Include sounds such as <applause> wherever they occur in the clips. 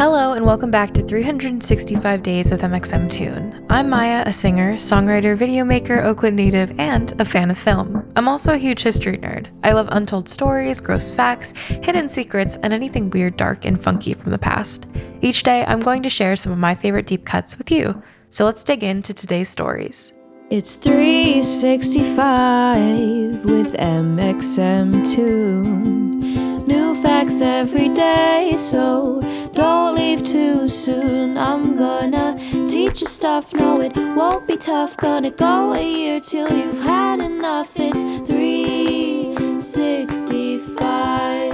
Hello, and welcome back to 365 Days with MXMtoon. I'm Maya, a singer, songwriter, video maker, Oakland native, and a fan of film. I'm also a huge history nerd. I love untold stories, gross facts, hidden secrets, and anything weird, dark, and funky from the past. Each day, I'm going to share some of my favorite deep cuts with you. So let's dig into today's stories. It's 365 with MXMtoon. New facts every day, so don't leave too soon. I'm gonna teach you stuff, no, it won't be tough. Gonna go a year till you've had enough. It's 365.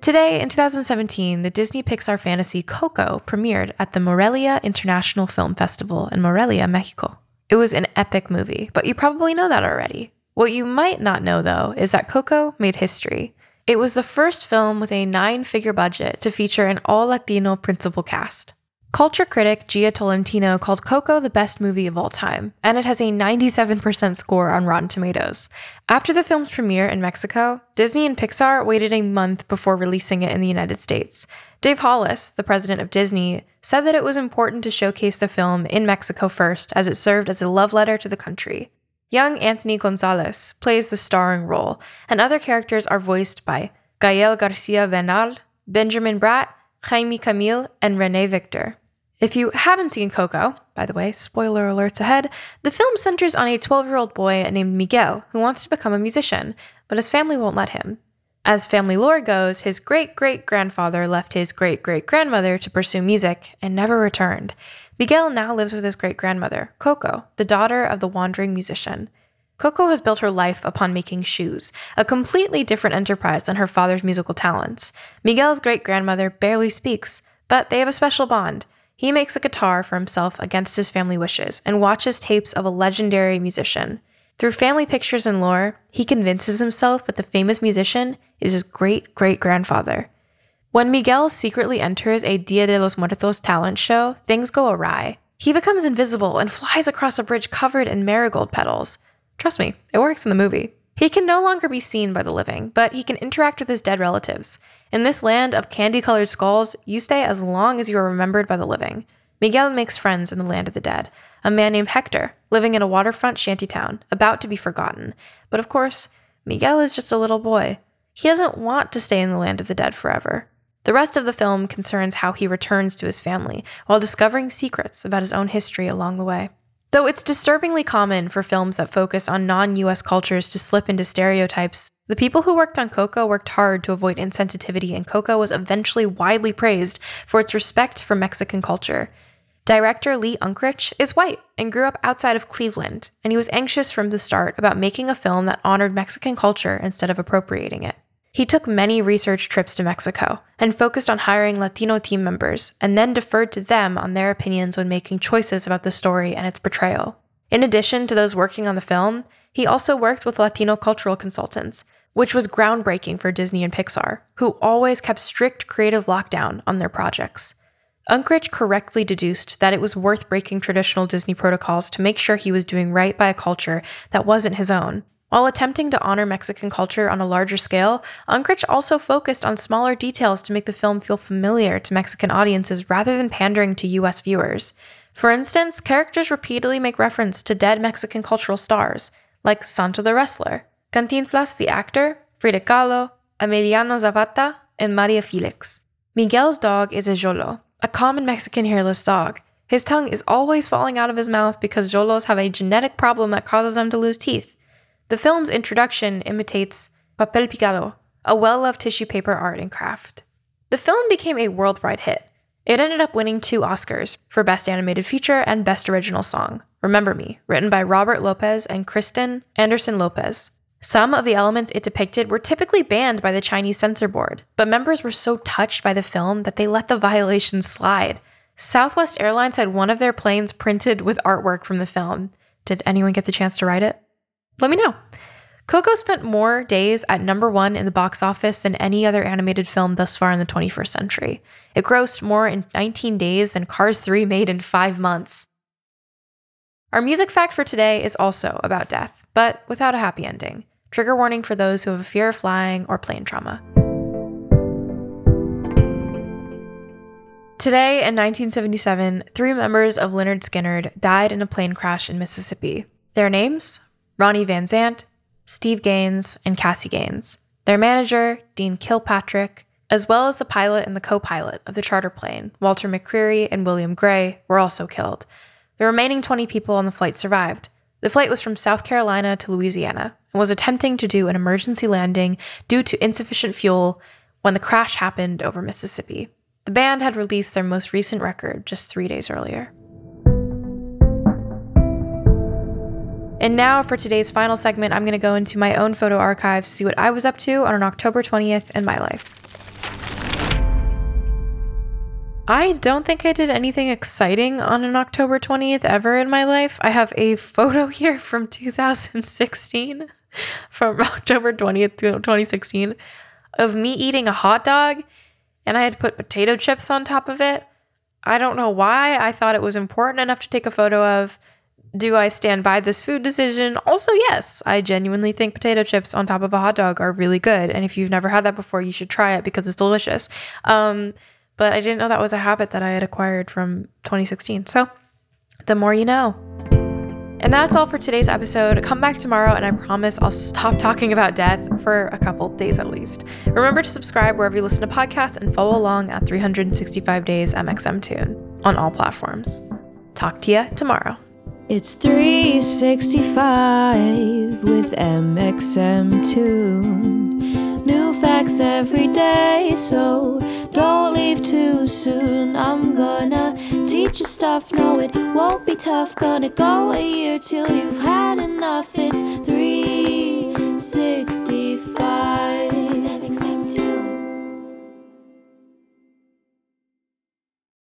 Today, in 2017, the Disney Pixar fantasy Coco premiered at the Morelia International Film Festival in Morelia, Mexico. It was an epic movie, but you probably know that already. What you might not know, though, is that Coco made history. It was the first film with a nine figure budget to feature an all Latino principal cast. Culture critic Jia Tolentino called Coco the best movie of all time, and it has a 97% score on Rotten Tomatoes. After the film's premiere in Mexico, Disney and Pixar waited a month before releasing it in the United States. Dave Hollis, the president of Disney, said that it was important to showcase the film in Mexico first, as it served as a love letter to the country. Young Anthony Gonzalez plays the starring role, and other characters are voiced by Gael Garcia Bernal, Benjamin Bratt, Jaime Camil, and Rene Victor. If you haven't seen Coco, by the way, spoiler alerts ahead, the film centers on a 12 year old boy named Miguel who wants to become a musician, but his family won't let him. As family lore goes, his great great grandfather left his great great grandmother to pursue music and never returned. Miguel now lives with his great grandmother, Coco, the daughter of the wandering musician. Coco has built her life upon making shoes, a completely different enterprise than her father's musical talents. Miguel's great grandmother barely speaks, but they have a special bond. He makes a guitar for himself against his family wishes and watches tapes of a legendary musician. Through family pictures and lore, he convinces himself that the famous musician is his great great grandfather. When Miguel secretly enters a Dia de los Muertos talent show, things go awry. He becomes invisible and flies across a bridge covered in marigold petals. Trust me, it works in the movie. He can no longer be seen by the living, but he can interact with his dead relatives. In this land of candy colored skulls, you stay as long as you are remembered by the living. Miguel makes friends in the land of the dead, a man named Hector, living in a waterfront shantytown, about to be forgotten. But of course, Miguel is just a little boy. He doesn't want to stay in the land of the dead forever. The rest of the film concerns how he returns to his family while discovering secrets about his own history along the way. Though it's disturbingly common for films that focus on non US cultures to slip into stereotypes, the people who worked on Coco worked hard to avoid insensitivity, and Coco was eventually widely praised for its respect for Mexican culture. Director Lee Unkrich is white and grew up outside of Cleveland, and he was anxious from the start about making a film that honored Mexican culture instead of appropriating it. He took many research trips to Mexico and focused on hiring Latino team members and then deferred to them on their opinions when making choices about the story and its portrayal. In addition to those working on the film, he also worked with Latino cultural consultants, which was groundbreaking for Disney and Pixar, who always kept strict creative lockdown on their projects. Unkrich correctly deduced that it was worth breaking traditional Disney protocols to make sure he was doing right by a culture that wasn't his own while attempting to honor Mexican culture on a larger scale, Unkrich also focused on smaller details to make the film feel familiar to Mexican audiences rather than pandering to US viewers. For instance, characters repeatedly make reference to dead Mexican cultural stars, like Santo the wrestler, Cantinflas the actor, Frida Kahlo, Emiliano Zapata, and Maria Felix. Miguel's dog is a Xolo, a common Mexican hairless dog. His tongue is always falling out of his mouth because Xolos have a genetic problem that causes them to lose teeth. The film's introduction imitates papel picado, a well loved tissue paper art and craft. The film became a worldwide hit. It ended up winning two Oscars for Best Animated Feature and Best Original Song. Remember Me, written by Robert Lopez and Kristen Anderson Lopez. Some of the elements it depicted were typically banned by the Chinese censor board, but members were so touched by the film that they let the violations slide. Southwest Airlines had one of their planes printed with artwork from the film. Did anyone get the chance to write it? Let me know. Coco spent more days at number one in the box office than any other animated film thus far in the 21st century. It grossed more in 19 days than Cars 3 made in five months. Our music fact for today is also about death, but without a happy ending. Trigger warning for those who have a fear of flying or plane trauma. Today, in 1977, three members of Lynyrd Skynyrd died in a plane crash in Mississippi. Their names? Ronnie Van Zant, Steve Gaines, and Cassie Gaines. Their manager, Dean Kilpatrick, as well as the pilot and the co pilot of the charter plane, Walter McCreary and William Gray, were also killed. The remaining 20 people on the flight survived. The flight was from South Carolina to Louisiana and was attempting to do an emergency landing due to insufficient fuel when the crash happened over Mississippi. The band had released their most recent record just three days earlier. And now, for today's final segment, I'm going to go into my own photo archive to see what I was up to on an October 20th in my life. I don't think I did anything exciting on an October 20th ever in my life. I have a photo <laughs> here from 2016, from <laughs> October 20th, 2016, of me eating a hot dog and I had put potato chips on top of it. I don't know why I thought it was important enough to take a photo of. Do I stand by this food decision? Also, yes, I genuinely think potato chips on top of a hot dog are really good. And if you've never had that before, you should try it because it's delicious. Um, but I didn't know that was a habit that I had acquired from 2016. So, the more you know. And that's all for today's episode. Come back tomorrow, and I promise I'll stop talking about death for a couple days at least. Remember to subscribe wherever you listen to podcasts and follow along at 365 Days MXMtoon on all platforms. Talk to you tomorrow. It's 365 with MXMtoon. New facts every day, so don't leave too soon. I'm gonna teach you stuff, no, it won't be tough. Gonna go a year till you've had enough. It's 365.